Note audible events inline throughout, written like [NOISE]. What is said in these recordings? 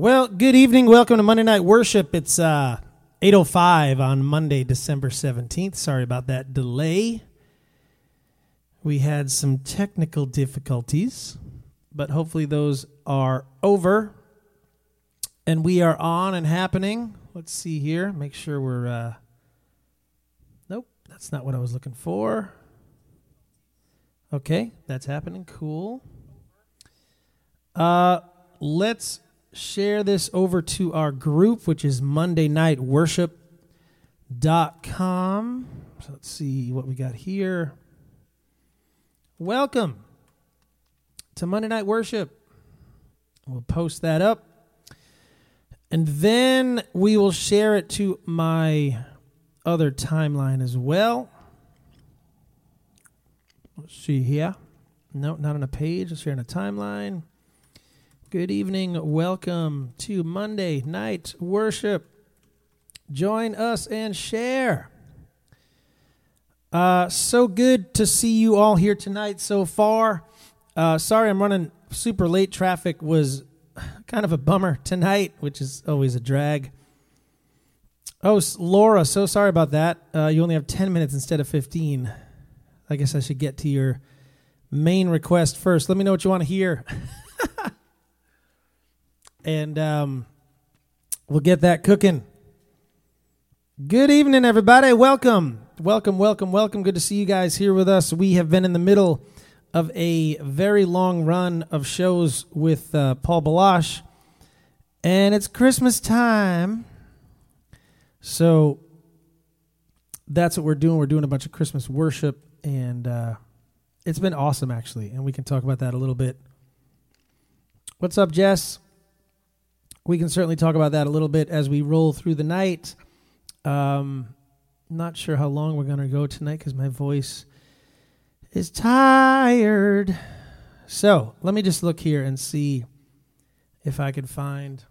Well, good evening. Welcome to Monday Night Worship. It's uh, 8.05 on Monday, December 17th. Sorry about that delay. We had some technical difficulties, but hopefully those are over. And we are on and happening. Let's see here. Make sure we're. Uh, nope, that's not what I was looking for. Okay, that's happening. Cool. Uh, let's share this over to our group, which is Monday Night Worship.com. So let's see what we got here. Welcome to Monday Night Worship. We'll post that up. And then we will share it to my other timeline as well. Let's see here. No, not on a page. Let's share on a timeline. Good evening. Welcome to Monday Night Worship. Join us and share. Uh, so good to see you all here tonight so far. Uh, sorry I'm running super late. Traffic was kind of a bummer tonight, which is always a drag. Oh, Laura, so sorry about that. Uh, you only have 10 minutes instead of 15. I guess I should get to your main request first. Let me know what you want to hear. [LAUGHS] and um, we'll get that cooking. Good evening, everybody. Welcome. Welcome, welcome, welcome. Good to see you guys here with us. We have been in the middle of a very long run of shows with uh, Paul Baloche, and it's Christmas time. So that's what we're doing. We're doing a bunch of Christmas worship, and uh, it's been awesome, actually. And we can talk about that a little bit. What's up, Jess? We can certainly talk about that a little bit as we roll through the night. Um, not sure how long we're going to go tonight because my voice is tired. So let me just look here and see if I could find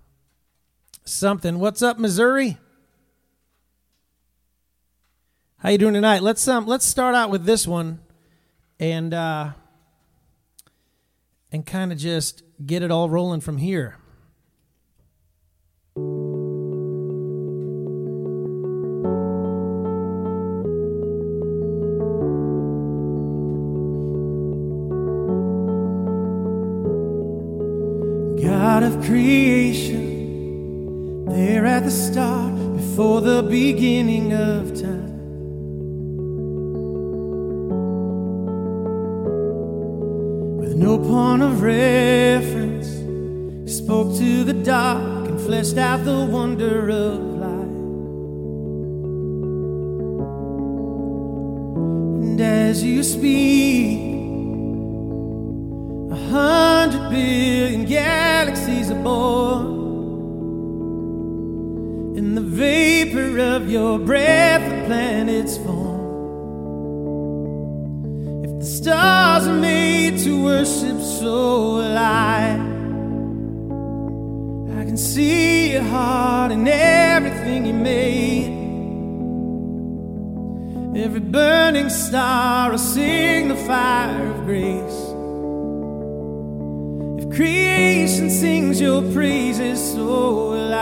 something. What's up, Missouri? How you doing tonight? Let's um let's start out with this one, and uh, and kind of just get it all rolling from here. Creation, there at the start, before the beginning of time. With no point of reference, you spoke to the dark and fleshed out the wonder of life. And as you speak, a billion galaxies are born. In the vapor of your breath, the planets form. If the stars are made to worship so alive, I can see your heart in everything you made. Every burning star will sing the fire of grace. Creation sings your praises, so will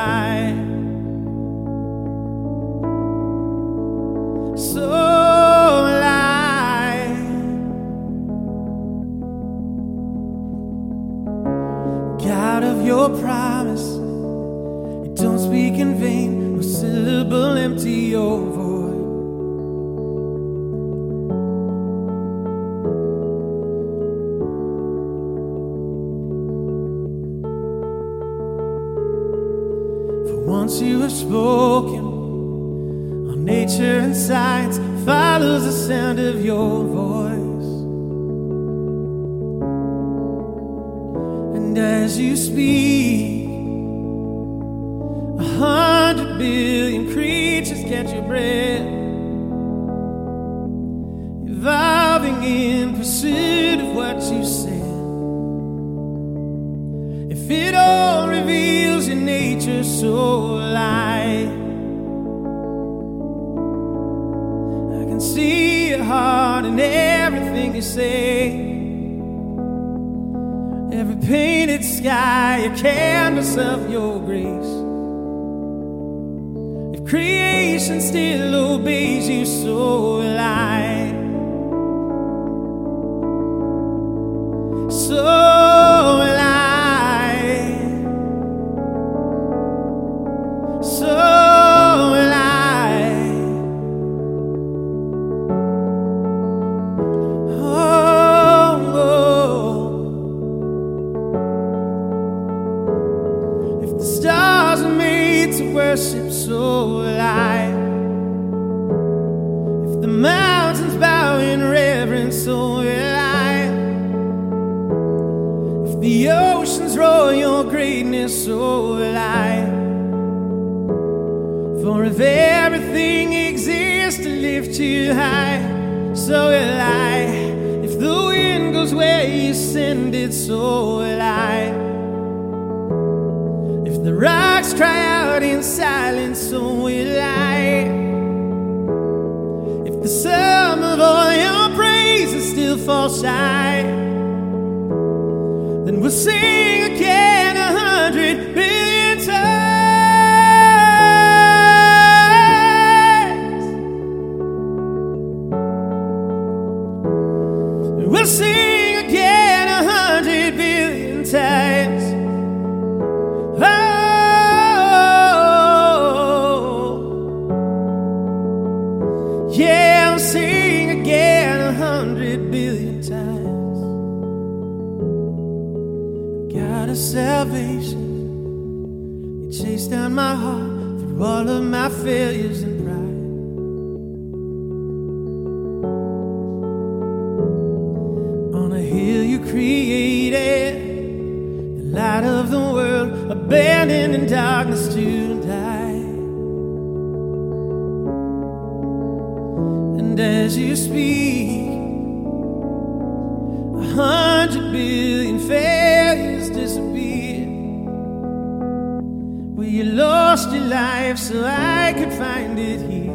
you say. Every painted sky, a canvas of your grace. If creation still obeys you, so will I. So will it, so will I. If the rocks cry out in silence, so will I. If the sum of all your praises still falls shy, then we'll sing again failures and pride. On a hill you created, the light of the world, abandoned in darkness to die. And as you speak, a hundred billion failures disappear. You lost your life so I could find it here.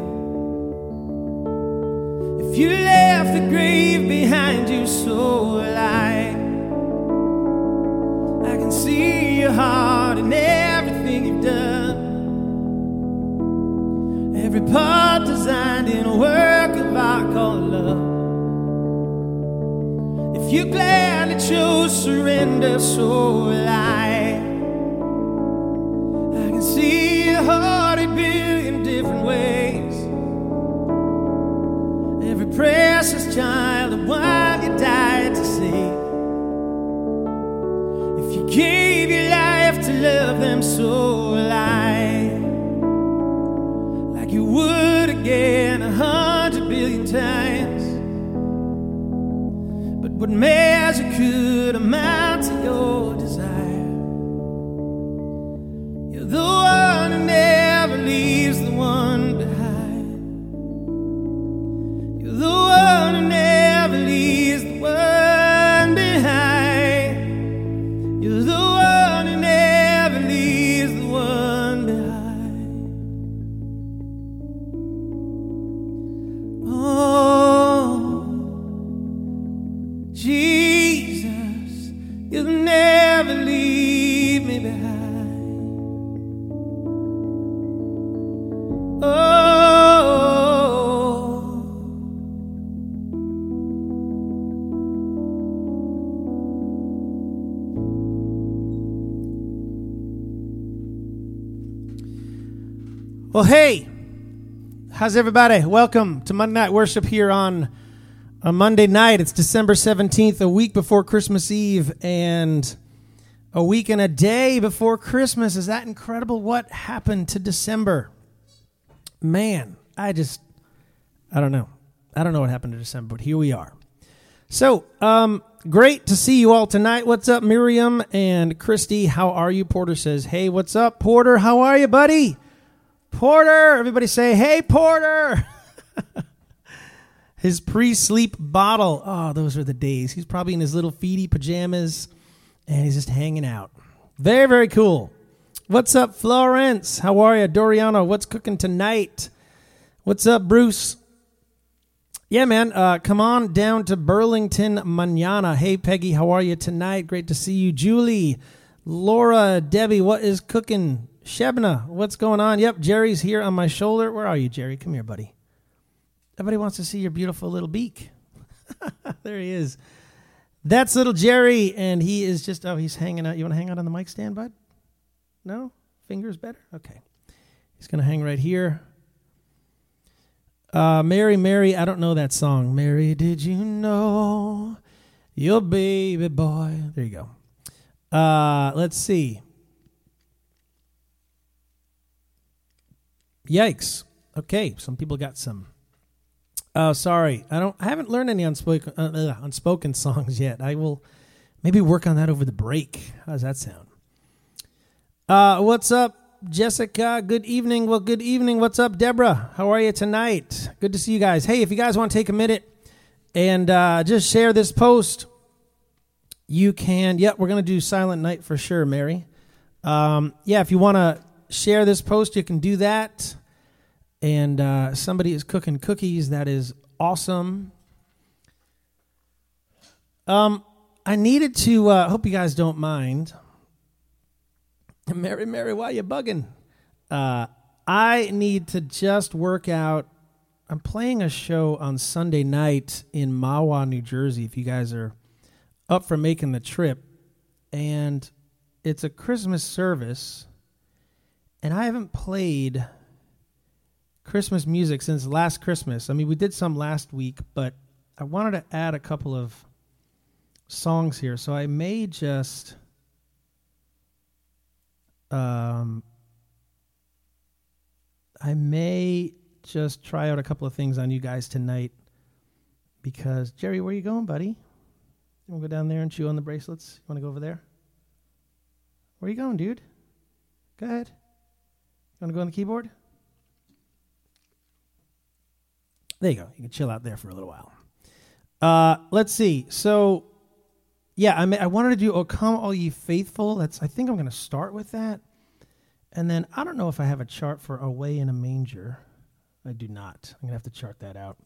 If you left the grave behind you, so will I. Can see your heart and everything you've done. Every part designed in a work of art called love. If you gladly chose surrender, so will ways. Every precious child, the one you died to save. If you gave your life to love them, so I. Like you would again a hundred billion times. But what measure could amount to your Well, hey, how's everybody? Welcome to Monday Night Worship here on a Monday night. It's December 17th, a week before Christmas Eve, and a week and a day before Christmas. Is that incredible? What happened to December? Man, I just, I don't know. I don't know what happened to December, but here we are. So, um, great to see you all tonight. What's up, Miriam and Christy? How are you? Porter says, Hey, what's up, Porter? How are you, buddy? Porter, everybody say, Hey, Porter. [LAUGHS] his pre sleep bottle. Oh, those are the days. He's probably in his little feety pajamas and he's just hanging out. Very, very cool. What's up, Florence? How are you? Doriano, what's cooking tonight? What's up, Bruce? Yeah, man. Uh, come on down to Burlington manana. Hey, Peggy, how are you tonight? Great to see you. Julie, Laura, Debbie, what is cooking? Shebna, what's going on? Yep, Jerry's here on my shoulder. Where are you, Jerry? Come here, buddy. Everybody wants to see your beautiful little beak. [LAUGHS] there he is. That's little Jerry, and he is just, oh, he's hanging out. You want to hang out on the mic stand, bud? No? Fingers better? Okay. He's to hang right here. Uh, Mary, Mary, I don't know that song. Mary, did you know your baby boy? There you go. Uh, let's see. Yikes. Okay, some people got some. Oh, sorry. I don't. I haven't learned any unspoken uh, unspoken songs yet. I will maybe work on that over the break. How does that sound? Uh, what's up, Jessica? Good evening. Well, good evening. What's up, Deborah? How are you tonight? Good to see you guys. Hey, if you guys want to take a minute and uh, just share this post, you can. Yep, we're gonna do Silent Night for sure, Mary. Um, yeah, if you want to share this post, you can do that. And uh, somebody is cooking cookies. That is awesome. Um, I needed to. Uh, hope you guys don't mind. Mary, Mary, why you bugging? Uh, I need to just work out. I'm playing a show on Sunday night in Mahwah, New Jersey. If you guys are up for making the trip, and it's a Christmas service, and I haven't played Christmas music since last Christmas. I mean, we did some last week, but I wanted to add a couple of songs here, so I may just um, I may just try out a couple of things on you guys tonight because Jerry, where are you going, buddy? You want to go down there and chew on the bracelets? You want to go over there? Where are you going, dude? Go ahead. You want to go on the keyboard? There you go. You can chill out there for a little while. Uh, let's see. So yeah, I mean, I wanted to do "O Come All Ye Faithful." That's I think I'm going to start with that, and then I don't know if I have a chart for "Away in a Manger." I do not. I'm going to have to chart that out.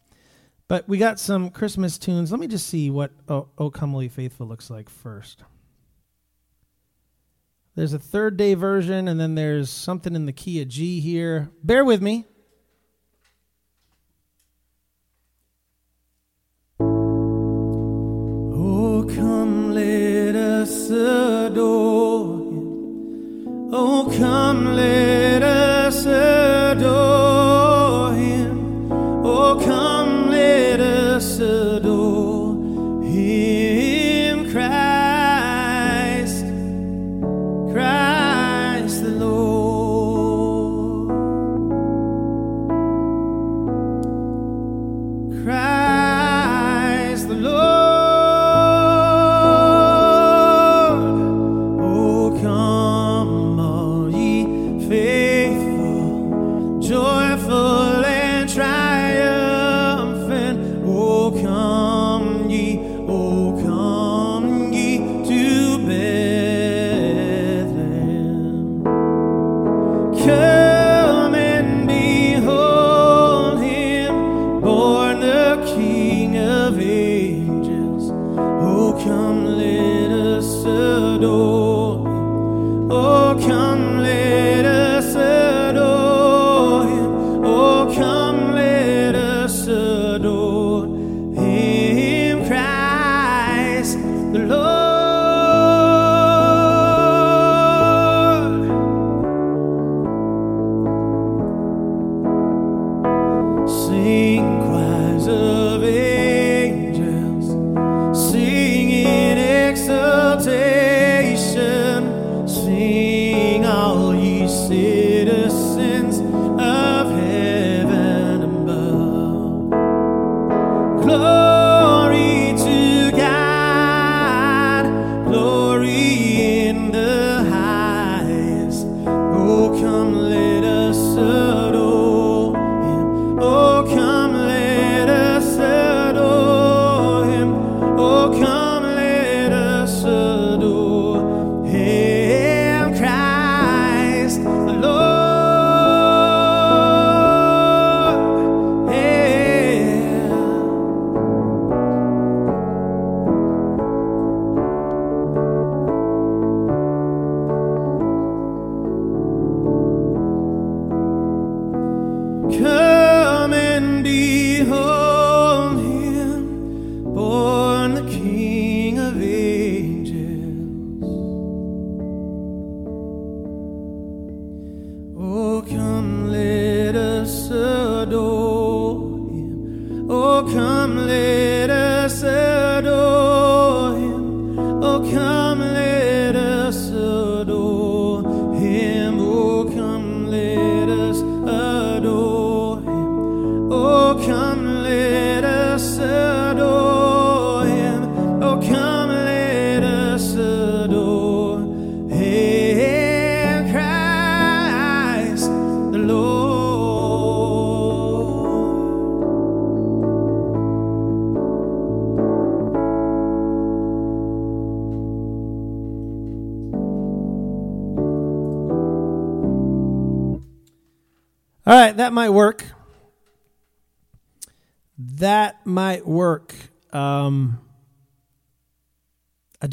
But we got some Christmas tunes. Let me just see what "O, o Come All Ye Faithful" looks like first. There's a Third Day version, and then there's something in the key of G here. Bear with me.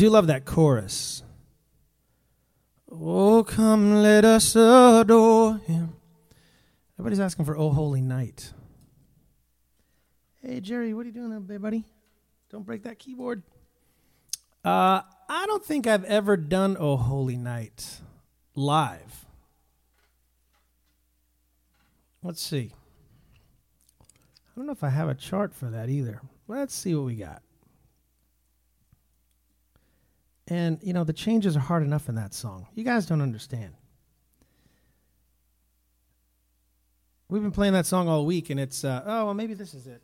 Do love that chorus. Oh, come, let us adore him. Everybody's asking for Oh Holy Night. Hey, Jerry, what are you doing up there, buddy? Don't break that keyboard. Uh, I don't think I've ever done Oh Holy Night live. Let's see. I don't know if I have a chart for that either. Let's see what we got. And, you know, the changes are hard enough in that song. You guys don't understand. We've been playing that song all week, and it's, uh, oh, well, maybe this is it.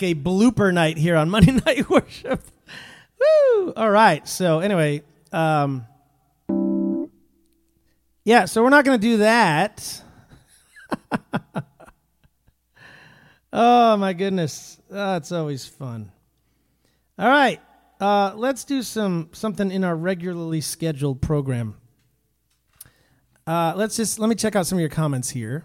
Like a blooper night here on Monday [LAUGHS] Night Worship. Woo! All right. So, anyway, um, yeah, so we're not going to do that. [LAUGHS] oh, my goodness. That's always fun. All right. Uh, let's do some something in our regularly scheduled program. Uh, let's just let me check out some of your comments here.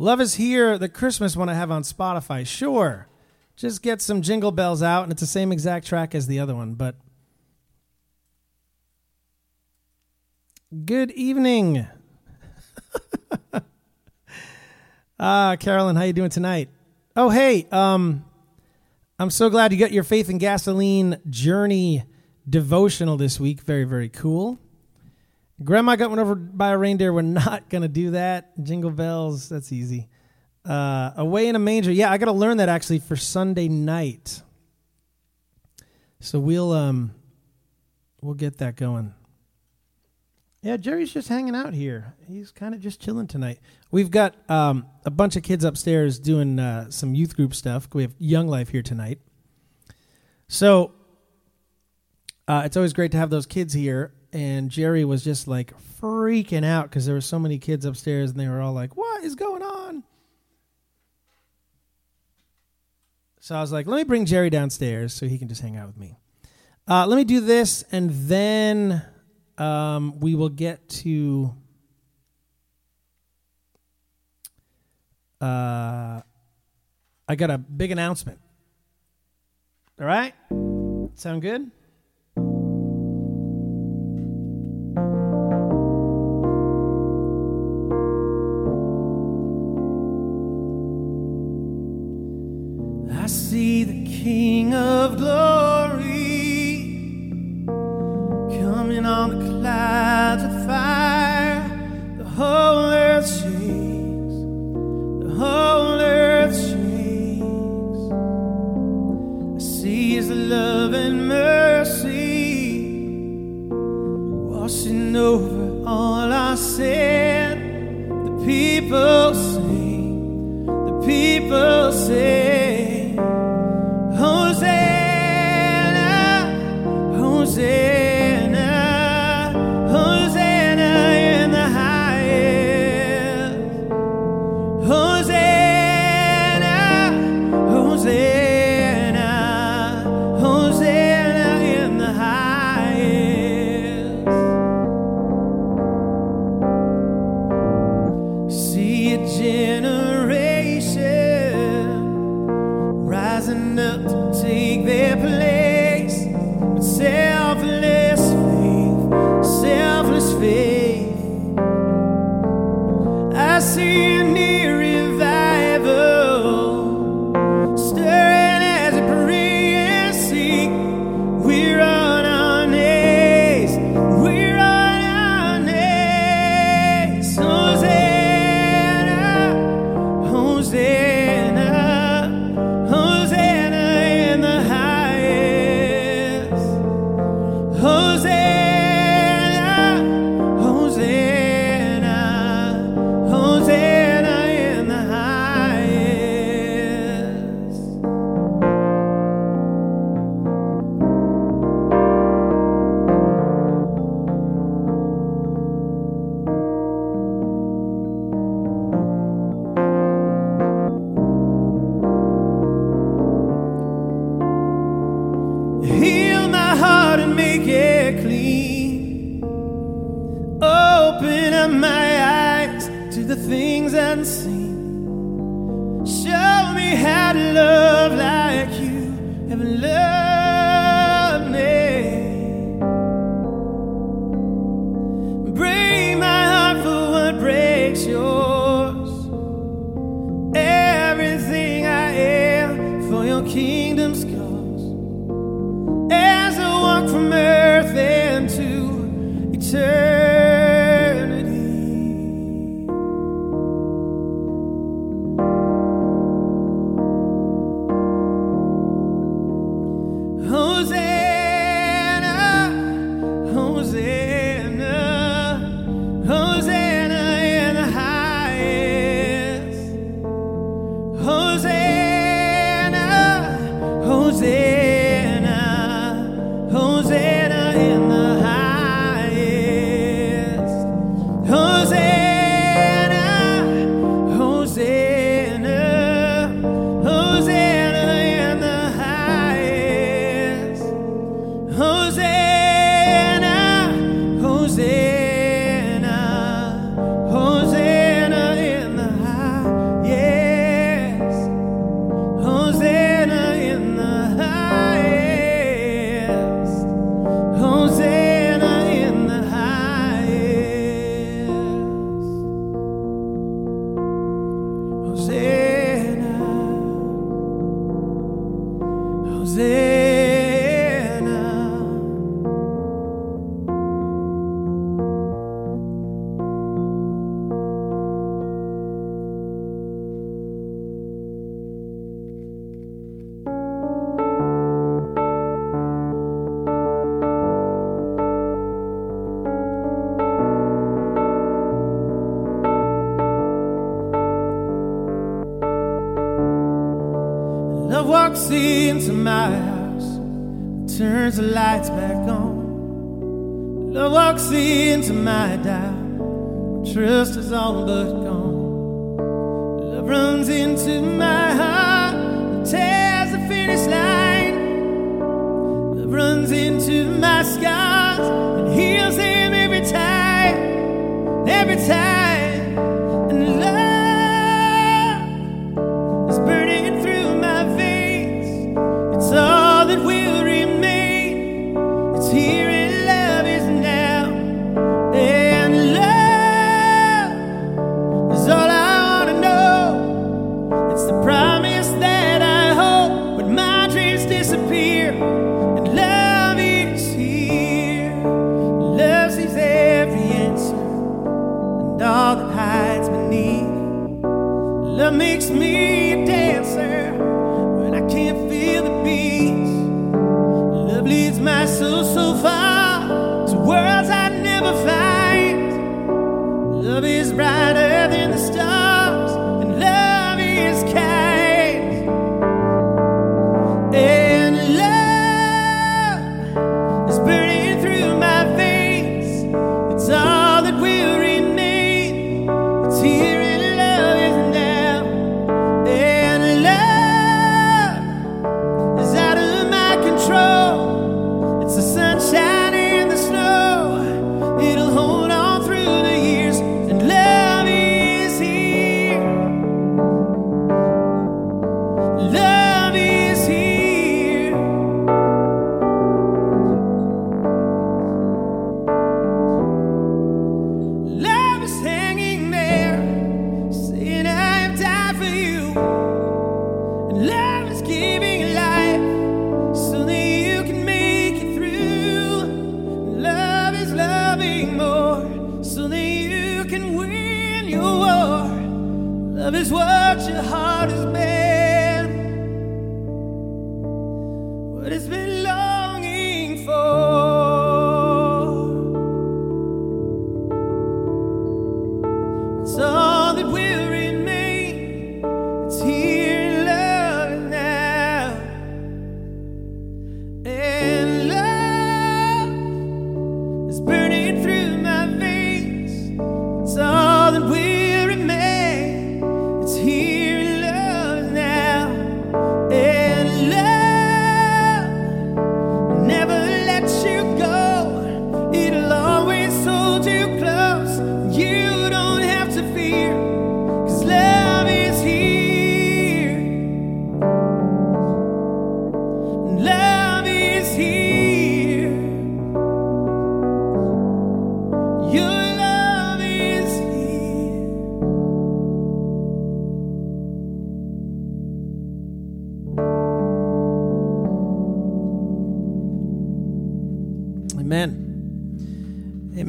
Love is here, the Christmas one I have on Spotify. Sure. Just get some jingle bells out, and it's the same exact track as the other one, but. Good evening. [LAUGHS] ah, Carolyn, how you doing tonight? Oh, hey, um, I'm so glad you got your Faith and Gasoline Journey devotional this week. Very, very cool. Grandma got one over by a reindeer. We're not going to do that. Jingle bells, that's easy. Uh, away in a manger. Yeah, I got to learn that actually for Sunday night. So we'll um we'll get that going. Yeah, Jerry's just hanging out here. He's kind of just chilling tonight. We've got um, a bunch of kids upstairs doing uh, some youth group stuff. We have Young Life here tonight. So uh, it's always great to have those kids here. And Jerry was just like freaking out because there were so many kids upstairs and they were all like, What is going on? So I was like, Let me bring Jerry downstairs so he can just hang out with me. Uh, let me do this and then um, we will get to. Uh, I got a big announcement. All right? Sound good?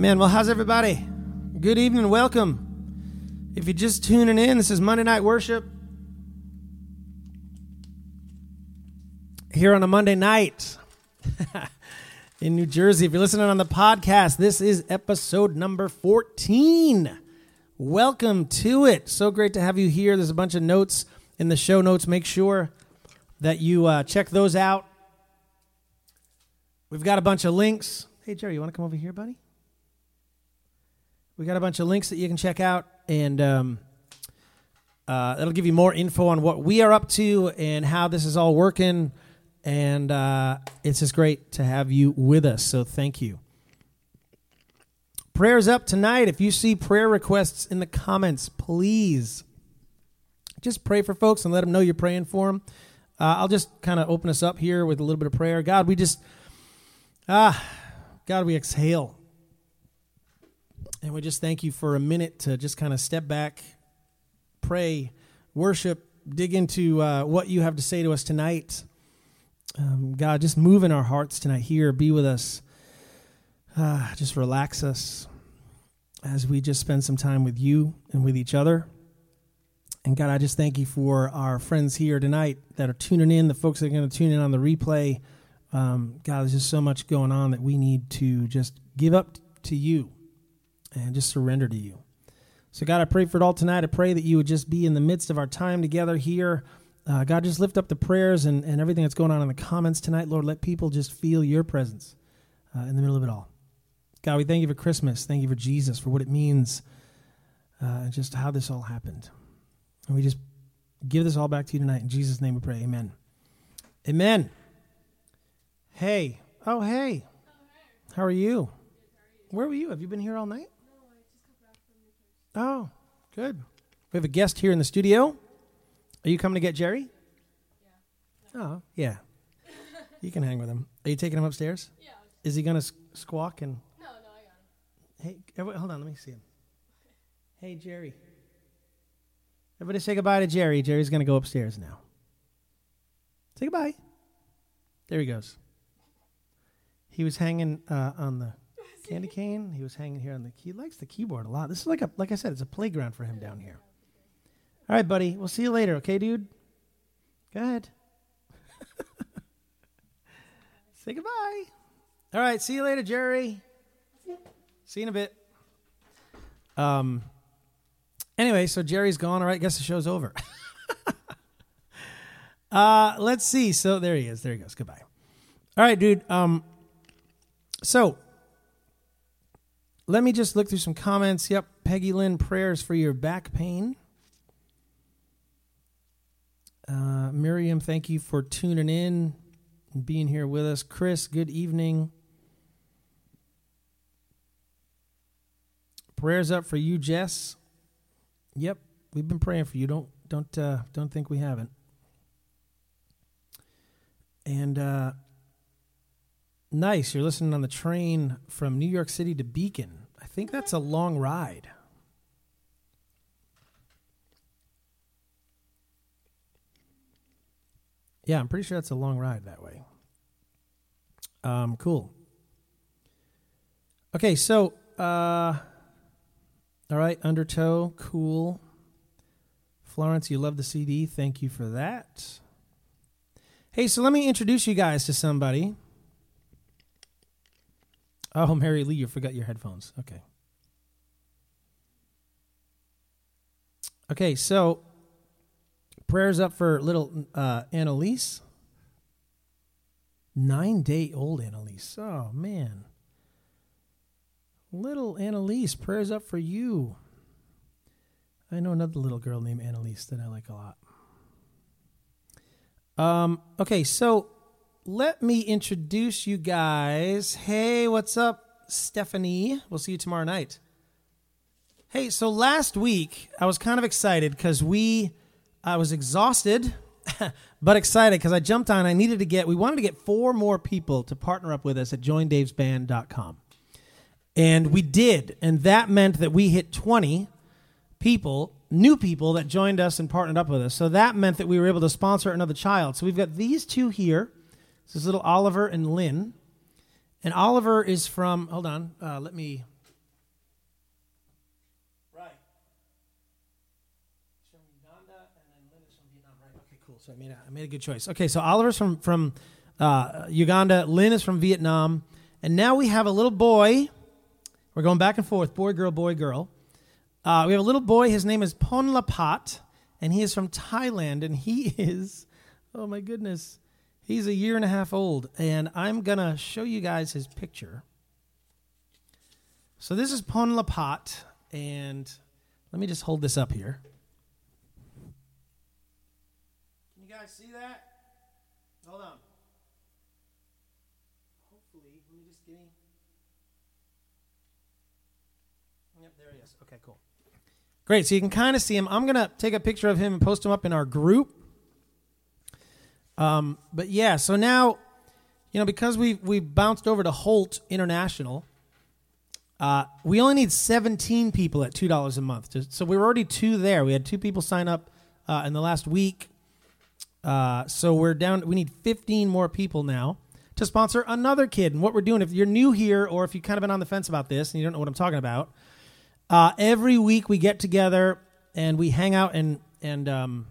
Amen. Well, how's everybody? Good evening. Welcome. If you're just tuning in, this is Monday Night Worship. Here on a Monday night [LAUGHS] in New Jersey. If you're listening on the podcast, this is episode number 14. Welcome to it. So great to have you here. There's a bunch of notes in the show notes. Make sure that you uh, check those out. We've got a bunch of links. Hey, Jerry, you want to come over here, buddy? We got a bunch of links that you can check out, and um, uh, that'll give you more info on what we are up to and how this is all working. And uh, it's just great to have you with us. So thank you. Prayers up tonight. If you see prayer requests in the comments, please just pray for folks and let them know you're praying for them. Uh, I'll just kind of open us up here with a little bit of prayer. God, we just, ah, God, we exhale. And we just thank you for a minute to just kind of step back, pray, worship, dig into uh, what you have to say to us tonight. Um, God, just move in our hearts tonight here. Be with us. Uh, just relax us as we just spend some time with you and with each other. And God, I just thank you for our friends here tonight that are tuning in, the folks that are going to tune in on the replay. Um, God, there's just so much going on that we need to just give up to you and just surrender to you. So, God, I pray for it all tonight. I pray that you would just be in the midst of our time together here. Uh, God, just lift up the prayers and, and everything that's going on in the comments tonight. Lord, let people just feel your presence uh, in the middle of it all. God, we thank you for Christmas. Thank you for Jesus, for what it means, uh, and just how this all happened. And we just give this all back to you tonight. In Jesus' name we pray. Amen. Amen. Hey. Oh, hey. How are you? Where were you? Have you been here all night? Oh, good. We have a guest here in the studio. Are you coming to get Jerry? Yeah. Oh, yeah. [LAUGHS] you can hang with him. Are you taking him upstairs? Yeah. Is he going to squawk and No, no, I got him. Hey, everybody, hold on, let me see him. Hey, Jerry. Everybody say goodbye to Jerry. Jerry's going to go upstairs now. Say goodbye. There he goes. He was hanging uh, on the candy cane. He was hanging here on the key. He likes the keyboard a lot. This is like a, like I said, it's a playground for him down here. All right, buddy. We'll see you later, okay, dude? Go ahead. [LAUGHS] Say goodbye. All right, see you later, Jerry. See you in a bit. Um. Anyway, so Jerry's gone. All right, guess the show's over. [LAUGHS] uh, let's see. So there he is. There he goes. Goodbye. All right, dude. Um. So let me just look through some comments. Yep, Peggy Lynn, prayers for your back pain. Uh, Miriam, thank you for tuning in and being here with us. Chris, good evening. Prayers up for you, Jess. Yep, we've been praying for you. Don't don't uh, don't think we haven't. And uh, nice, you're listening on the train from New York City to Beacon. Think that's a long ride. Yeah, I'm pretty sure that's a long ride that way. Um, cool. Okay, so uh, all right, Undertow, cool. Florence, you love the CD. Thank you for that. Hey, so let me introduce you guys to somebody. Oh, Mary Lee, you forgot your headphones. Okay. Okay, so prayers up for little uh, Annalise. Nine day old Annalise. Oh, man. Little Annalise, prayers up for you. I know another little girl named Annalise that I like a lot. Um, okay, so let me introduce you guys. Hey, what's up, Stephanie? We'll see you tomorrow night. Hey, so last week I was kind of excited because we, I was exhausted, [LAUGHS] but excited because I jumped on. I needed to get, we wanted to get four more people to partner up with us at joindavesband.com. And we did. And that meant that we hit 20 people, new people that joined us and partnered up with us. So that meant that we were able to sponsor another child. So we've got these two here. This is little Oliver and Lynn. And Oliver is from, hold on, uh, let me. Right. From Uganda, and then Lynn is from Vietnam, right? Okay, cool. So I made a, I made a good choice. Okay, so Oliver's from, from uh, Uganda, Lynn is from Vietnam. And now we have a little boy we're going back and forth boy, girl, boy, girl. Uh, we have a little boy. His name is Ponlapat, and he is from Thailand. And he [LAUGHS] is, oh my goodness, he's a year and a half old. And I'm going to show you guys his picture. So this is Ponlapat. And let me just hold this up here. Can you guys see that? Hold on. Hopefully, let me just get Yep, there he is. Okay, cool. Great. So you can kind of see him. I'm going to take a picture of him and post him up in our group. Um, but yeah, so now, you know, because we we bounced over to Holt International, uh, we only need 17 people at two dollars a month. To, so we were already two there. We had two people sign up uh, in the last week. Uh, so we're down. We need 15 more people now to sponsor another kid. And what we're doing, if you're new here or if you've kind of been on the fence about this and you don't know what I'm talking about, uh, every week we get together and we hang out and and um,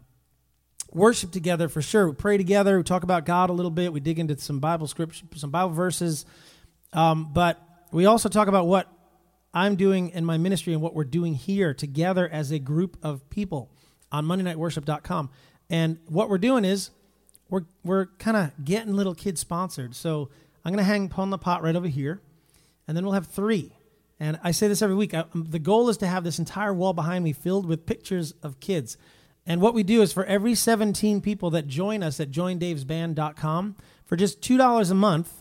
worship together for sure. We pray together. We talk about God a little bit. We dig into some Bible scripture, some Bible verses. Um, but we also talk about what I'm doing in my ministry and what we're doing here together as a group of people on MondayNightWorship.com. And what we're doing is we're we're kind of getting little kids sponsored. So I'm going to hang Pon the Pot right over here, and then we'll have three and I say this every week. I, um, the goal is to have this entire wall behind me filled with pictures of kids. And what we do is for every 17 people that join us at joindavesband.com, for just $2 a month,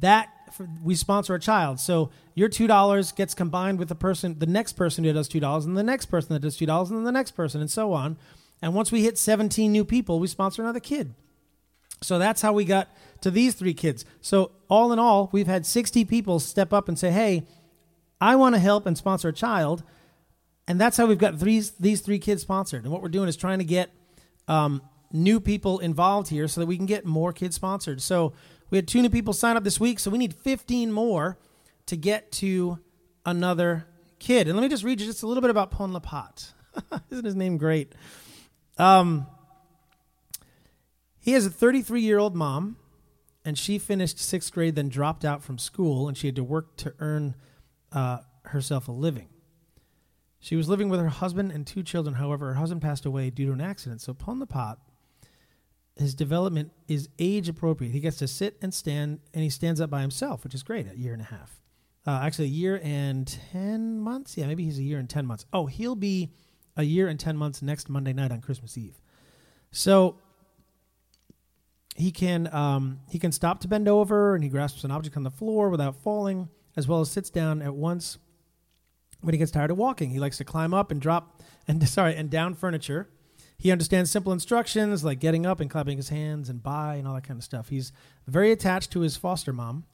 that for, we sponsor a child. So your $2 gets combined with the person, the next person who does $2, and the next person that does $2, and then the next person, and so on. And once we hit 17 new people, we sponsor another kid. So that's how we got to these three kids. So all in all, we've had 60 people step up and say, hey, I want to help and sponsor a child, and that's how we've got these these three kids sponsored. And what we're doing is trying to get um, new people involved here so that we can get more kids sponsored. So we had two new people sign up this week, so we need 15 more to get to another kid. And let me just read you just a little bit about Pon Lapat. [LAUGHS] Isn't his name great? Um, he has a 33 year old mom, and she finished sixth grade, then dropped out from school, and she had to work to earn uh, herself a living. She was living with her husband and two children. However, her husband passed away due to an accident. So, Pon the Pot, his development is age appropriate. He gets to sit and stand, and he stands up by himself, which is great a year and a half. Uh, actually, a year and 10 months. Yeah, maybe he's a year and 10 months. Oh, he'll be a year and 10 months next Monday night on Christmas Eve. So he can um, he can stop to bend over and he grasps an object on the floor without falling, as well as sits down at once when he gets tired of walking. He likes to climb up and drop [LAUGHS] and sorry and down furniture. He understands simple instructions like getting up and clapping his hands and bye and all that kind of stuff. He's very attached to his foster mom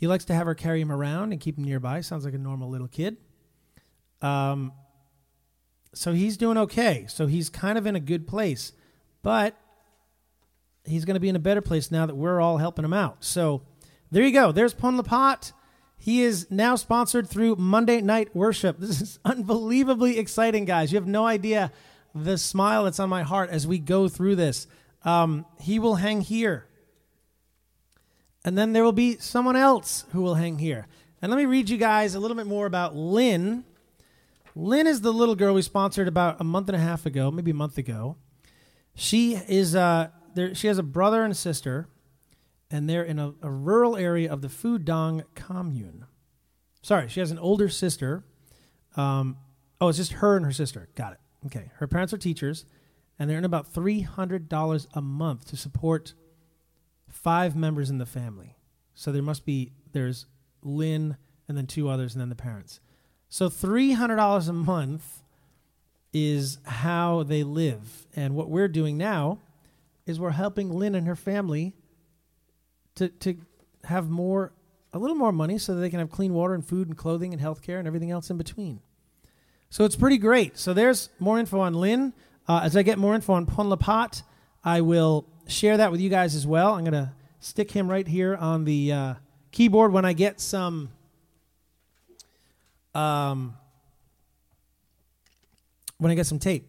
he likes to have her carry him around and keep him nearby. Sounds like a normal little kid. Um, so he's doing okay. So he's kind of in a good place, but he's going to be in a better place now that we're all helping him out. So there you go. There's Pon Lapat. He is now sponsored through Monday Night Worship. This is [LAUGHS] unbelievably exciting, guys. You have no idea the smile that's on my heart as we go through this. Um, he will hang here and then there will be someone else who will hang here. And let me read you guys a little bit more about Lynn. Lynn is the little girl we sponsored about a month and a half ago, maybe a month ago. She is uh, there. She has a brother and a sister, and they're in a, a rural area of the Fudong commune. Sorry, she has an older sister. Um, oh, it's just her and her sister. Got it. Okay. Her parents are teachers, and they earn about three hundred dollars a month to support five members in the family. So there must be there's Lynn and then two others and then the parents. So three hundred dollars a month is how they live. And what we're doing now is we're helping Lynn and her family to to have more a little more money so that they can have clean water and food and clothing and health care and everything else in between. So it's pretty great. So there's more info on Lynn. Uh, as I get more info on Pon Lapat, I will share that with you guys as well. I'm going to stick him right here on the uh, keyboard when I get some. Um, when I get some tape.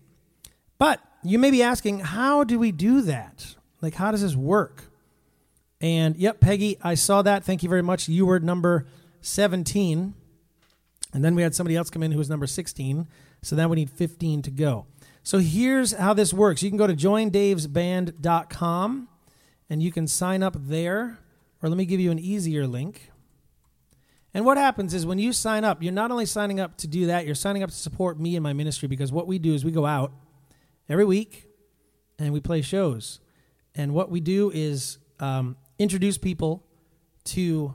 But you may be asking, how do we do that? Like, how does this work? And yep, Peggy, I saw that. Thank you very much. You were number 17. And then we had somebody else come in who was number 16. So now we need 15 to go. So here's how this works. You can go to joindavesband.com and you can sign up there. Or let me give you an easier link. And what happens is when you sign up, you're not only signing up to do that, you're signing up to support me and my ministry because what we do is we go out every week and we play shows. And what we do is um, introduce people to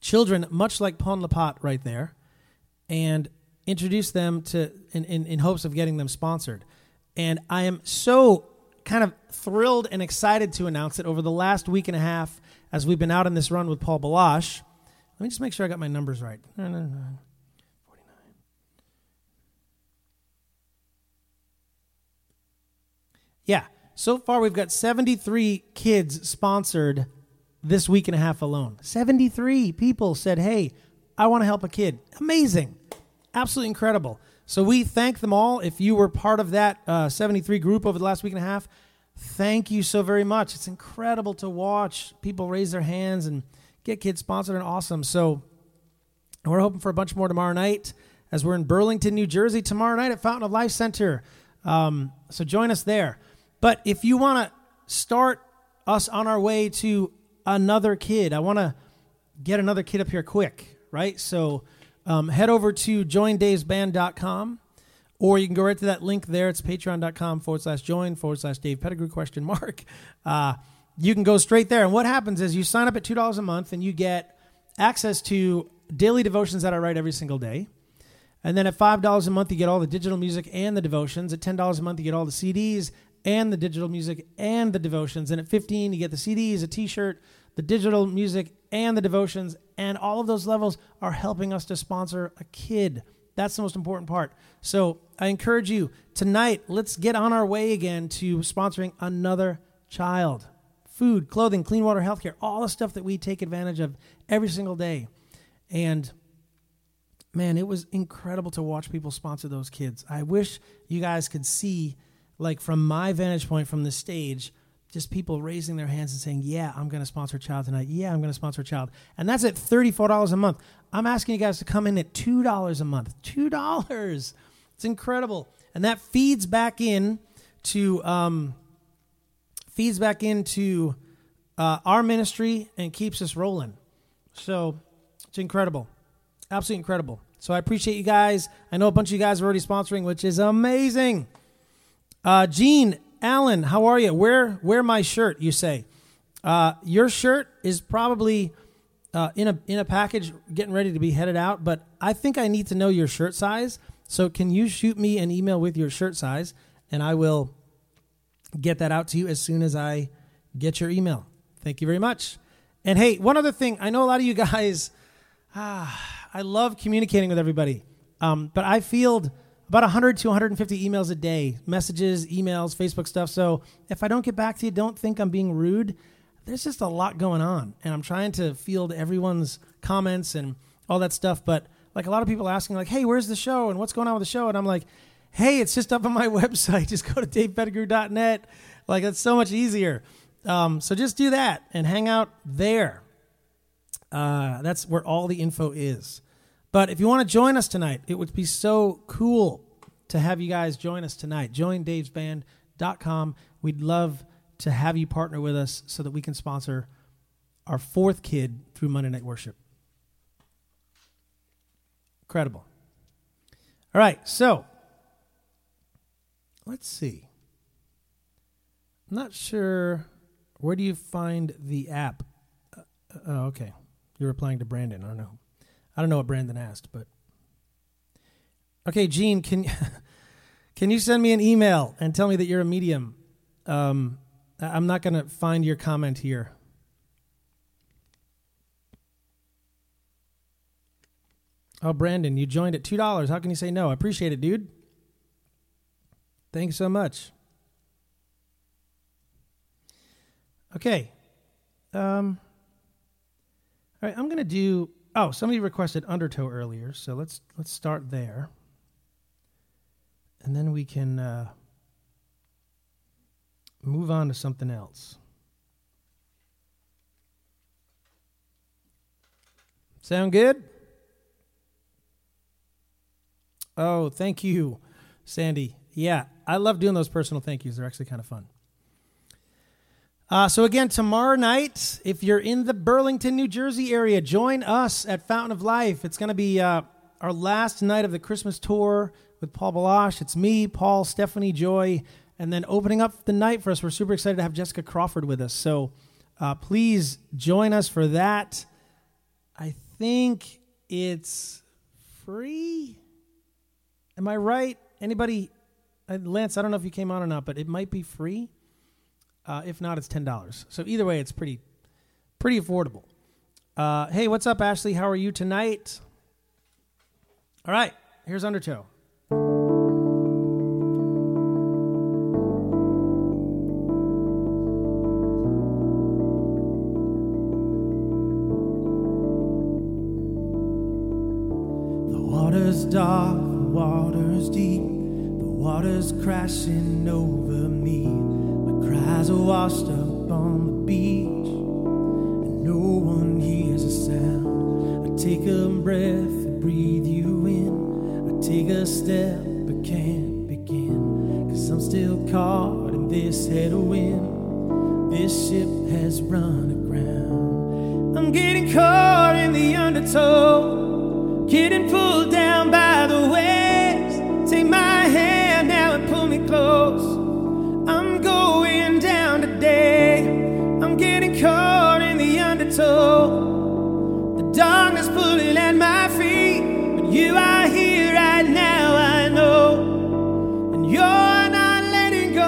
children, much like Pon Lapat right there, and introduce them to in, in, in hopes of getting them sponsored. And I am so kind of thrilled and excited to announce that over the last week and a half, as we've been out on this run with Paul Baloche, let me just make sure I got my numbers right. Yeah, so far we've got 73 kids sponsored this week and a half alone. 73 people said, hey, I want to help a kid. Amazing absolutely incredible. So we thank them all. If you were part of that uh, 73 group over the last week and a half, thank you so very much. It's incredible to watch people raise their hands and get kids sponsored and awesome. So we're hoping for a bunch more tomorrow night as we're in Burlington, New Jersey tomorrow night at Fountain of Life Center. Um, so join us there. But if you want to start us on our way to another kid, I want to get another kid up here quick, right? So um, head over to joindavesband.com or you can go right to that link there. It's patreon.com forward slash join forward slash Dave Pettigrew question mark. [LAUGHS] Uh, you can go straight there. And what happens is you sign up at $2 a month and you get access to daily devotions that I write every single day. And then at $5 a month, you get all the digital music and the devotions. At $10 a month, you get all the CDs and the digital music and the devotions. And at 15 you get the CDs, a t shirt, the digital music, and the devotions. And all of those levels are helping us to sponsor a kid. That's the most important part. So I encourage you tonight, let's get on our way again to sponsoring another child. Food, clothing, clean water, healthcare, all the stuff that we take advantage of every single day. And man, it was incredible to watch people sponsor those kids. I wish you guys could see, like, from my vantage point from the stage, just people raising their hands and saying, Yeah, I'm going to sponsor a child tonight. Yeah, I'm going to sponsor a child. And that's at $34 a month. I'm asking you guys to come in at $2 a month. $2. It's incredible. And that feeds back in to, um, feeds back into uh, our ministry and keeps us rolling. So it's incredible. Absolutely incredible. So I appreciate you guys. I know a bunch of you guys are already sponsoring, which is amazing. Uh, Gene Allen, how are you? Wear wear my shirt. You say uh, your shirt is probably uh, in a in a package, getting ready to be headed out. But I think I need to know your shirt size. So can you shoot me an email with your shirt size, and I will get that out to you as soon as I get your email. Thank you very much. And hey, one other thing. I know a lot of you [LAUGHS] guys. Ah, [SIGHS] I love communicating with everybody, um, but I field about 100 to 150 emails a day, messages, emails, Facebook stuff. So if I don't get back to you, don't think I'm being rude. There's just a lot going on, and I'm trying to field everyone's comments and all that stuff. But like a lot of people asking, like, "Hey, where's the show? And what's going on with the show?" And I'm like, "Hey, it's just up on my [LAUGHS] website. Just go to davepettigrew.net. Like it's so much easier. Um, so just do that and hang out there. Uh, that's where all the info is. But if you want to join us tonight, it would be so cool to have you guys join us tonight. Join JoinDavesBand.com. We'd love to have you partner with us so that we can sponsor our fourth kid through Monday Night Worship. Incredible. All right, so let's see. I'm not sure. Where do you find the app? Uh, uh, okay, you're replying to Brandon. I don't know. I don't know what Brandon asked, but okay, Gene, can [LAUGHS] can you send me an email and tell me that you're a medium? Um, I'm not going to find your comment here. Oh, Brandon, you joined at two dollars. How can you say no? I appreciate it, dude. Thanks so much. Okay. Um. All right, I'm gonna do Oh, somebody requested Undertow earlier, so let's let's start there, and then we can uh, move on to something else. Sound good? Oh, thank you, Sandy. Yeah, I love doing those personal thank yous. They're actually kind of fun. Uh, so again, tomorrow night, if you're in the Burlington, New Jersey area, join us at Fountain of Life. It's going to be uh, our last night of the Christmas tour with Paul Baloche. It's me, Paul, Stephanie, Joy, and then opening up the night for us. We're super excited to have Jessica Crawford with us. So uh, please join us for that. I think it's free. Am I right? Anybody? Uh, Lance, I don't know if you came on or not, but it might be free. Uh, if not, it's ten dollars. So either way, it's pretty pretty affordable. Uh, hey, what's up, Ashley? How are you tonight? All right, here's Undertow. You are here right now, I know. And you're not letting go.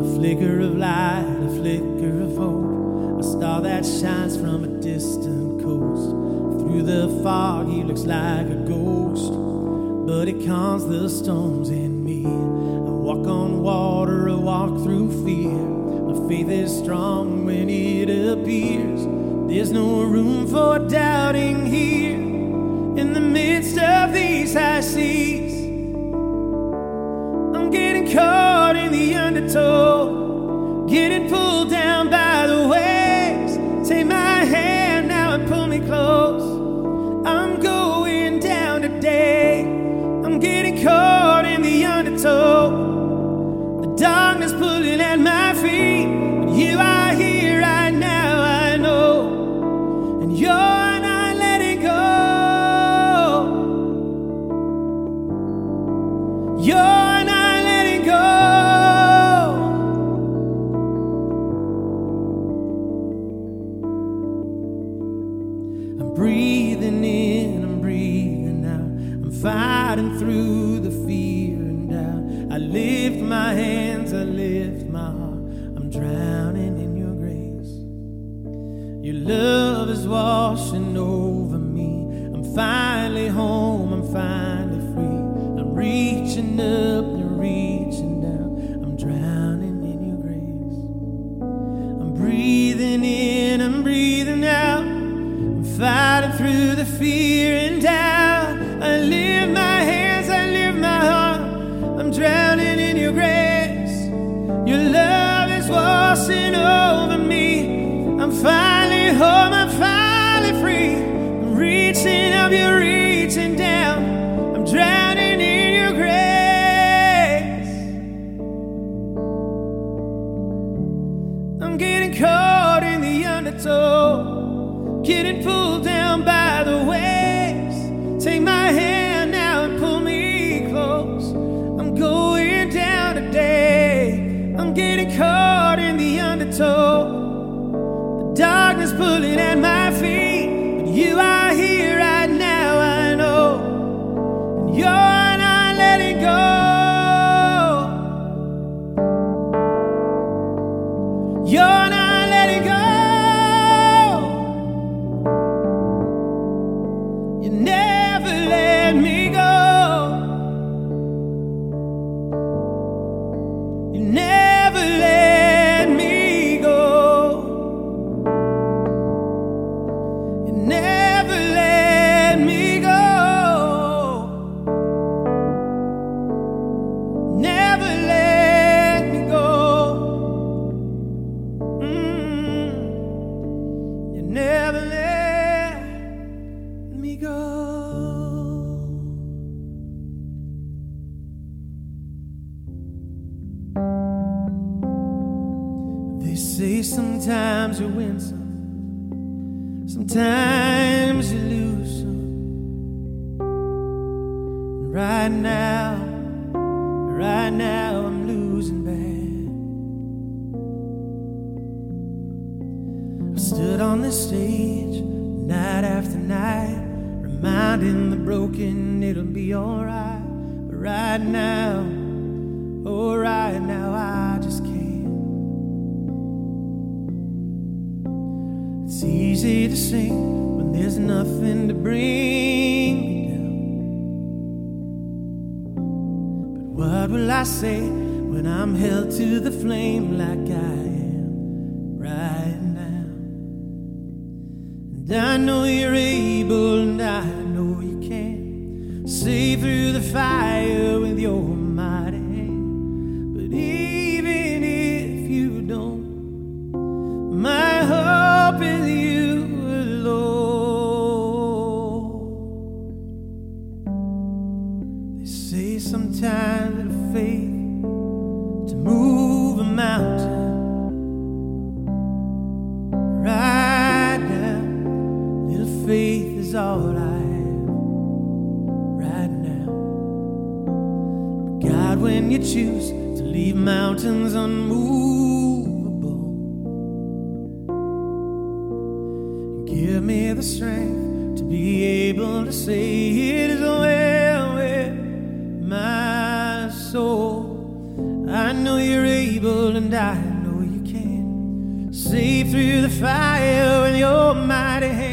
A flicker of light, a flicker of hope, a star that shines from a distant coast. Through the fog, he looks like a ghost, but it calms the storms in is pulling at my feet. is all I have right now. God, when you choose to leave mountains unmovable, give me the strength to be able to say it is well with my soul. I know you're able and I know you can. See through the fire with your mighty hand.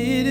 It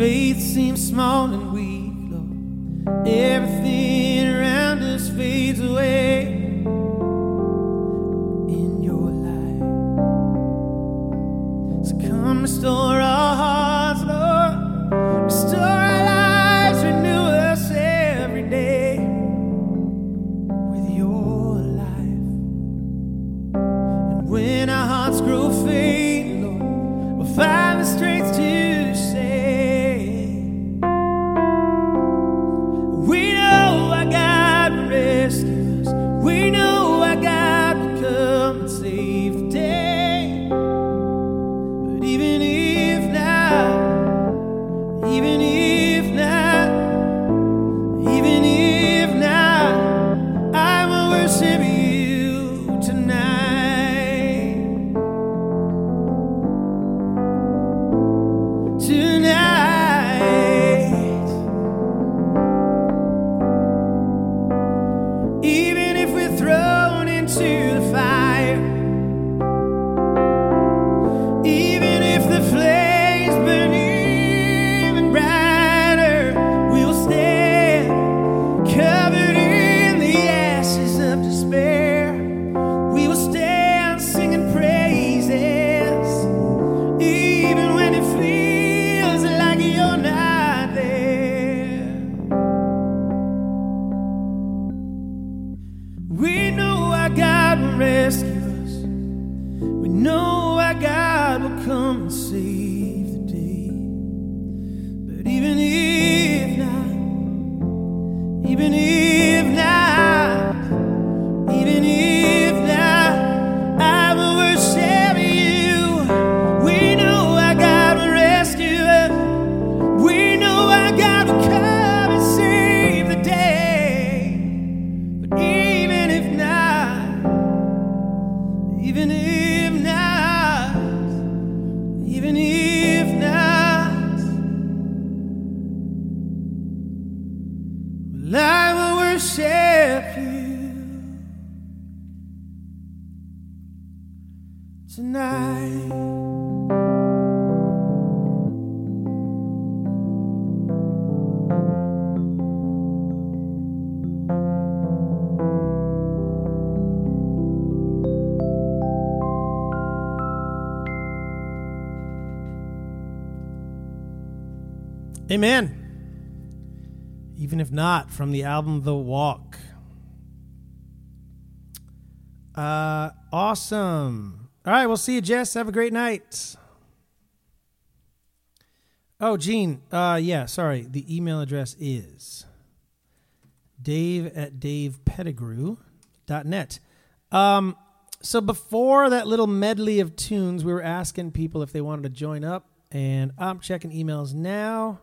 faith seems small and weak, Lord. Everything around us fades away. Worship you tonight. Amen. Even if not, from the album The Walk. Uh, awesome. All right, we'll see you, Jess. Have a great night. Oh, Gene. Uh, yeah, sorry. The email address is dave at davepettigrew.net. Um, so before that little medley of tunes, we were asking people if they wanted to join up, and I'm checking emails now.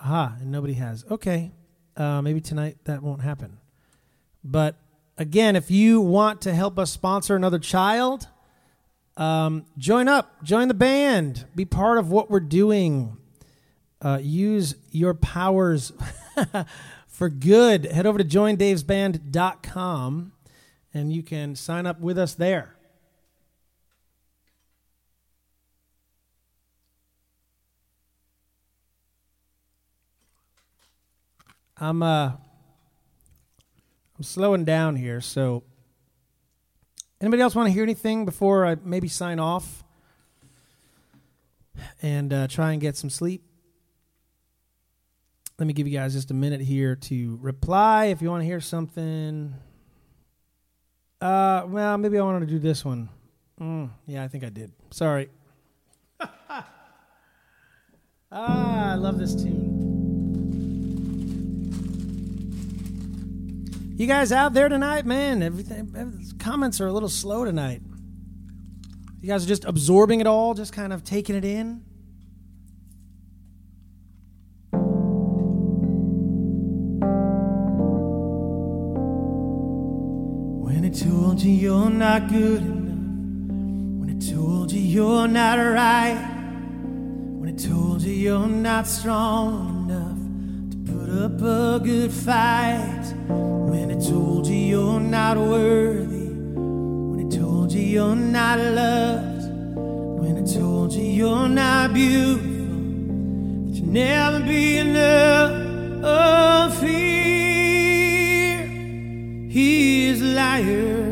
Aha, and nobody has. Okay. Uh, maybe tonight that won't happen. But again, if you want to help us sponsor another child, um, join up, join the band, be part of what we're doing. Uh, use your powers [LAUGHS] for good. Head over to joindavesband.com and you can sign up with us there. I'm uh I'm slowing down here, so anybody else want to hear anything before I maybe sign off and uh, try and get some sleep? Let me give you guys just a minute here to reply if you want to hear something. Uh, well, maybe I wanted to do this one. Mm, yeah, I think I did. Sorry. [LAUGHS] ah, I love this tune. You guys out there tonight, man? Everything, comments are a little slow tonight. You guys are just absorbing it all, just kind of taking it in. When it told you you're not good enough, when it told you you're not right, when it told you you're not strong enough put up a good fight, when it told you you're not worthy, when it told you you're not loved, when it told you you're not beautiful, that you'll never be enough. Oh, fear, he is a liar.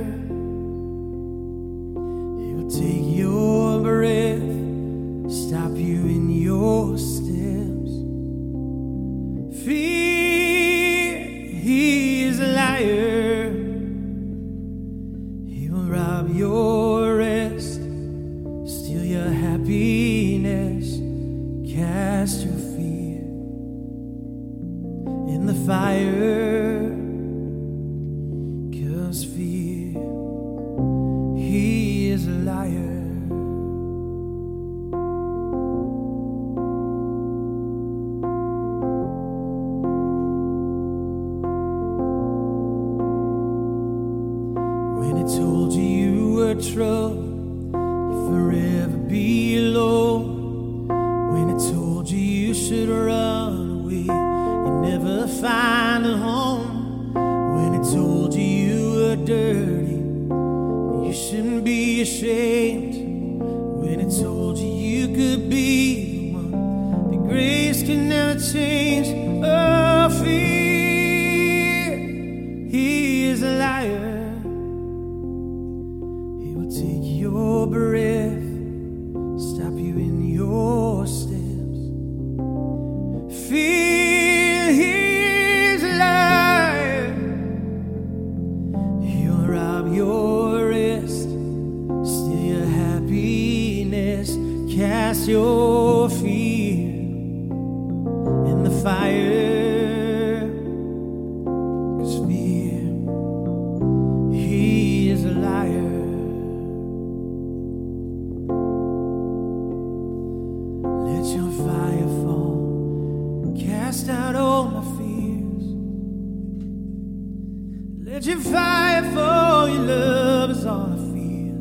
Let your fire fall, your love is all I feel.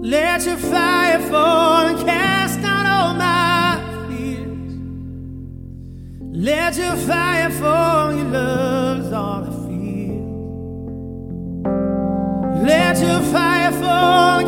Let your fire fall and cast out all my fears. Let your fire fall, your love is all I feel. Let your fire fall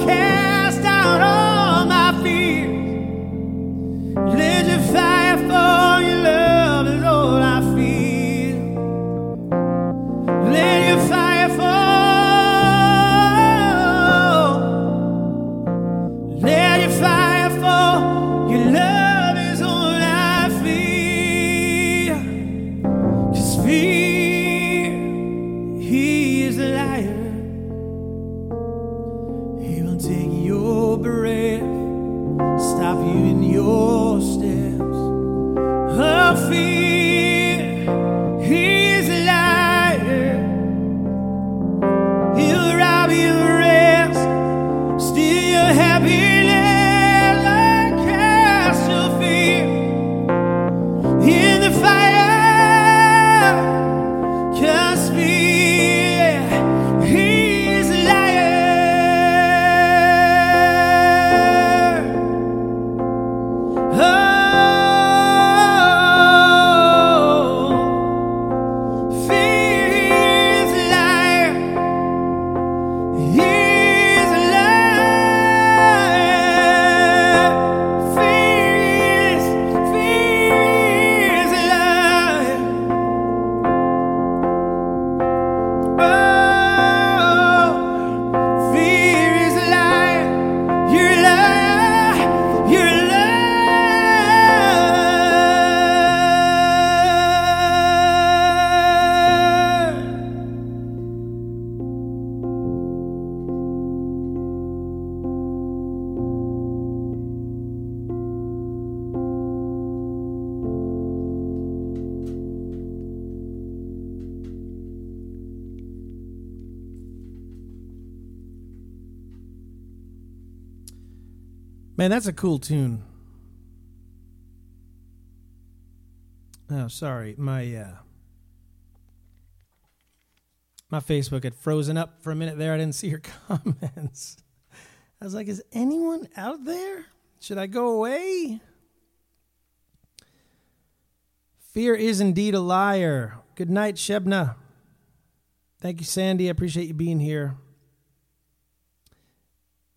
Man, that's a cool tune. Oh, sorry. My uh my Facebook had frozen up for a minute there. I didn't see your [LAUGHS] comments. I was like, is anyone out there? Should I go away? Fear is indeed a liar. Good night, Shebna. Thank you, Sandy. I appreciate you being here.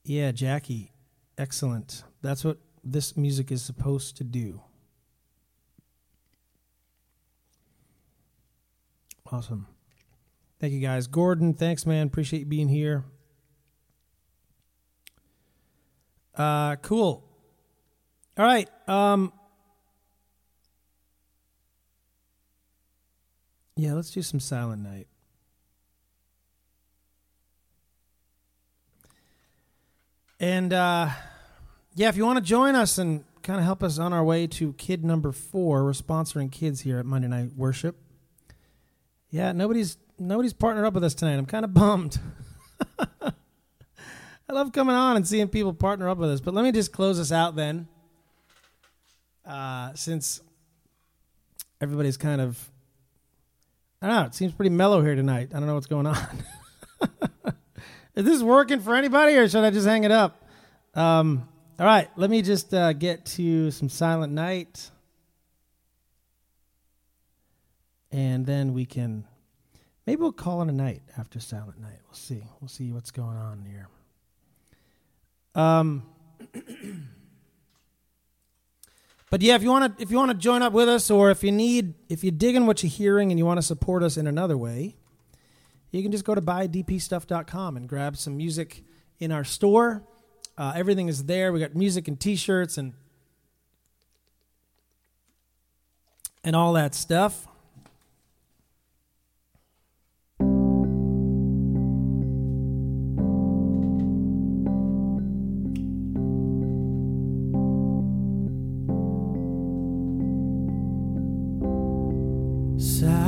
Yeah, Jackie. Excellent. That's what this music is supposed to do. Awesome. Thank you guys. Gordon, thanks, man. Appreciate you being here. Uh cool. All right. Um Yeah, let's do some silent night. And uh, yeah, if you want to join us and kind of help us on our way to kid number four, we're sponsoring kids here at Monday Night Worship. Yeah, nobody's nobody's partnered up with us tonight. I'm kind of bummed. [LAUGHS] I love coming on and seeing people partner up with us. But let me just close us out then, uh, since everybody's kind of I don't know. It seems pretty mellow here tonight. I don't know what's going on. [LAUGHS] Is this working for anybody, or should I just hang it up? Um, all right, let me just uh, get to some Silent Night, and then we can maybe we'll call it a night after Silent Night. We'll see. We'll see what's going on here. Um. [CLEARS THROAT] But yeah, if you want to if you want to join up with us, or if you need if you're digging what you're hearing and you want to support us in another way, you can just go to buydpstuff.com and grab some music in our store. Uh, everything is there. We got music and T-shirts and and all that stuff. Silent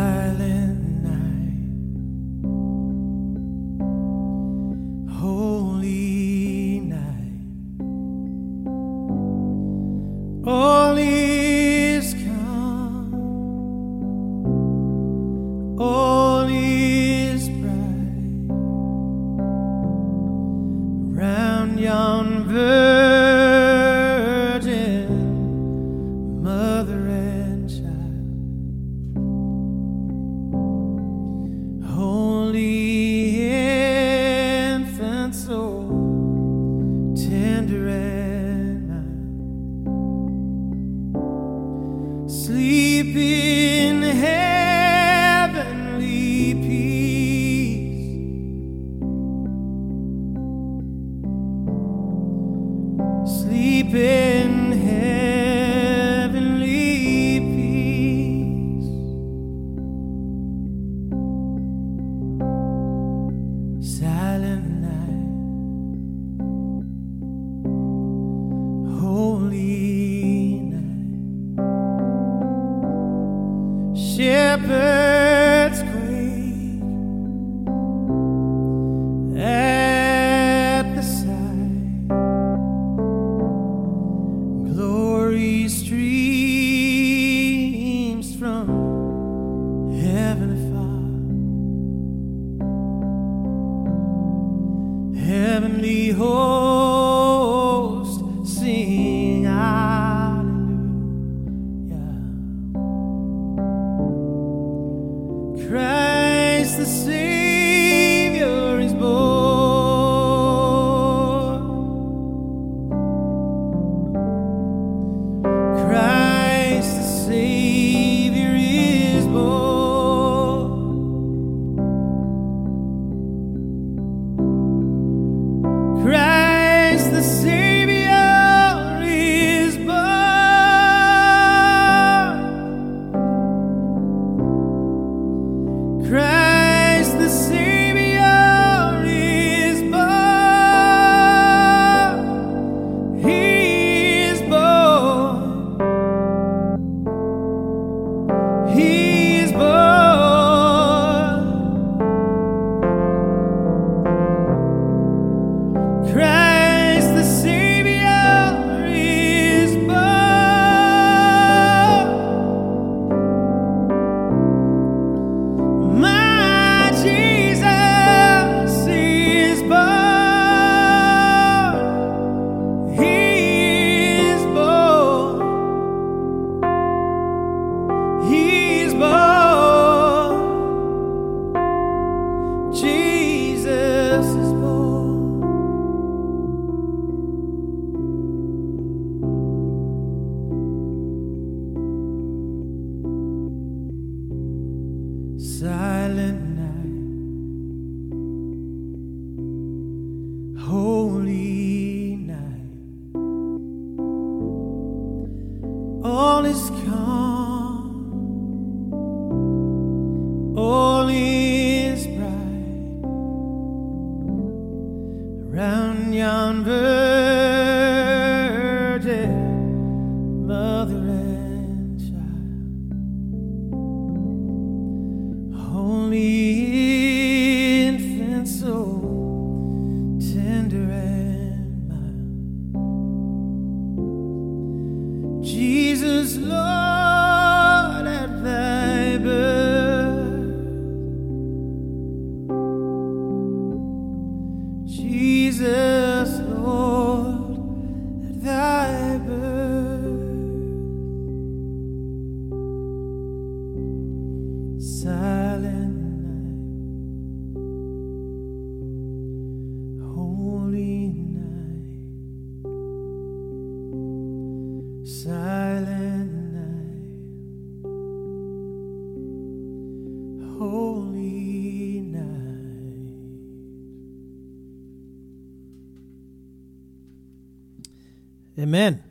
Amen.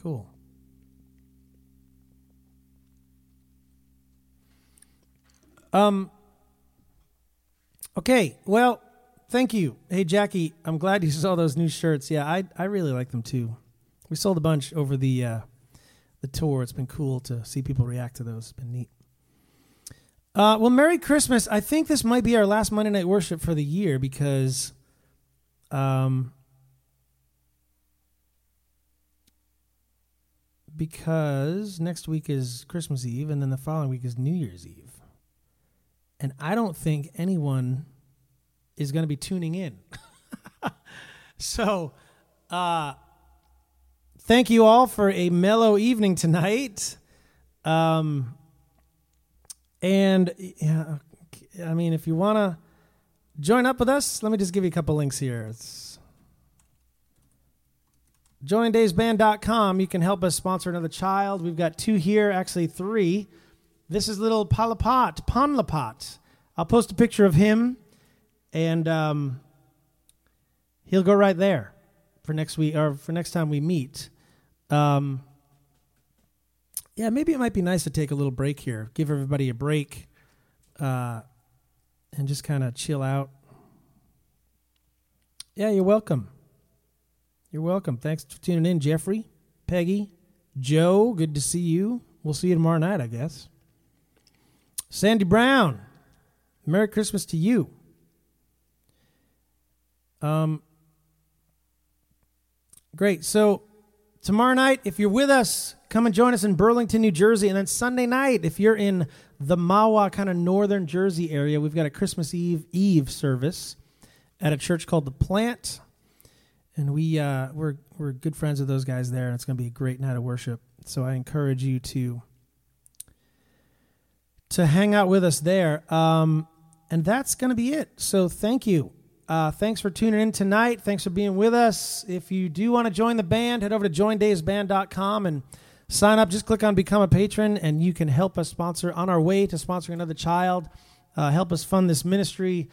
Cool. Um. Okay. Well, thank you. Hey, Jackie. I'm glad you [LAUGHS] saw those new shirts. Yeah, I I really like them too. We sold a bunch over the uh, the tour. It's been cool to see people react to those. It's been neat. Uh, well, Merry Christmas. I think this might be our last Monday night worship for the year because, um, because next week is Christmas Eve and then the following week is New Year's Eve. And I don't think anyone is going to be tuning in. [LAUGHS] so, uh, thank you all for a mellow evening tonight. Um, and yeah, I mean, if you want to join up with us, let me just give you a couple links here. It's joindavesband.com. You can help us sponsor another child. We've got two here, actually three. This is little Palapat, Panlapat. I'll post a picture of him, and um, he'll go right there for next week or for next time we meet. Um, yeah, maybe it might be nice to take a little break here, give everybody a break, uh, and just kind of chill out. Yeah, you're welcome. You're welcome. Thanks for tuning in, Jeffrey, Peggy, Joe. Good to see you. we'll see you tomorrow night, I guess. Sandy Brown, Merry Christmas to you. Um, great. So tomorrow night, if you're with us, come and join us in Burlington, New Jersey. And then Sunday night, if you're in the Mahwah kind of northern Jersey area, we've got a Christmas Eve Eve service at a church called the Plant, and we uh, we're we're good friends with those guys there, and it's going to be a great night of worship. So I encourage you to to hang out with us there. Um, and that's going to be it. So thank you. Uh, thanks for tuning in tonight. Thanks for being with us. If you do want to join the band, head over to joindavesband.com and sign up. Just click on Become a Patron, and you can help us sponsor on our way to sponsoring another child. Uh, help us fund this ministry.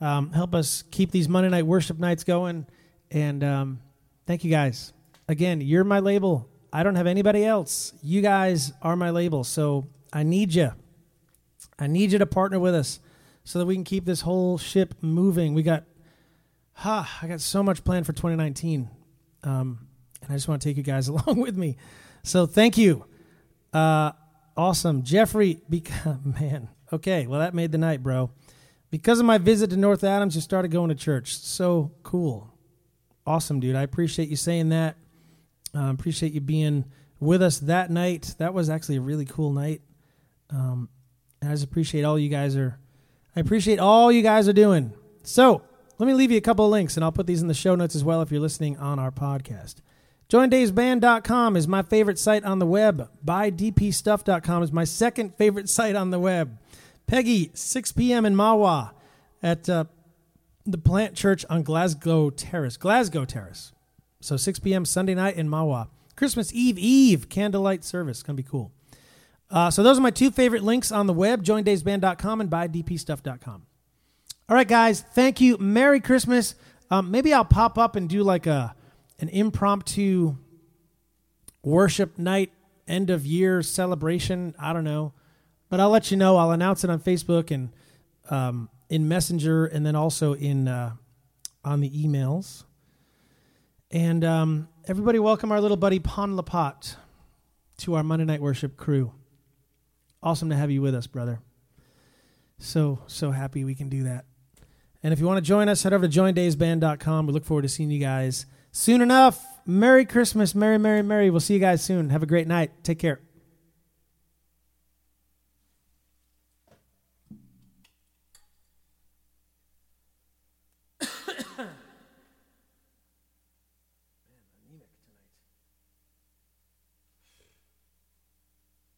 Um, help us keep these Monday night worship nights going. And um, thank you guys. Again, you're my label. I don't have anybody else. You guys are my label. So I need you. I need you to partner with us so that we can keep this whole ship moving. We got, ha, I got so much planned for 2019. Um, and I just want to take you guys [LAUGHS] along with me. So thank you. Uh, awesome. Jeffrey, beca- [LAUGHS] man. Okay, well, that made the night, bro. Because of my visit to North Adams, you started going to church. So cool. Awesome, dude. I appreciate you saying that. Uh, appreciate you being with us that night. That was actually a really cool night. Um, and I just appreciate all you guys are. I appreciate all you guys are doing. So let me leave you a couple of links, and I'll put these in the show notes as well if you're listening on our podcast. JoinDavesBand.com is my favorite site on the web. BuyDPStuff.com is my second favorite site on the web. Peggy, 6 p.m. in Mahwah at uh, the Plant Church on Glasgow Terrace. Glasgow Terrace. So 6 p.m. Sunday night in Mahwah. Christmas Eve Eve candlelight service. Gonna be cool. Uh, so those are my two favorite links on the web: joindavesband.com and buydpstuff.com. All right, guys. Thank you. Merry Christmas. Um, maybe I'll pop up and do like a an impromptu worship night end of year celebration. I don't know, but I'll let you know. I'll announce it on Facebook and um, in Messenger, and then also in uh, on the emails. And um, everybody, welcome our little buddy Pon Lapat to our Monday Night Worship crew. Awesome to have you with us, brother. So, so happy we can do that. And if you want to join us, head over to joindavesband.com. We look forward to seeing you guys soon enough. Merry Christmas. Merry, Merry, Merry. We'll see you guys soon. Have a great night. Take care.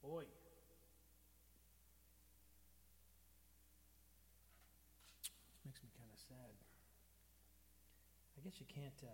Boy. Makes me kind of sad. I guess you can't uh,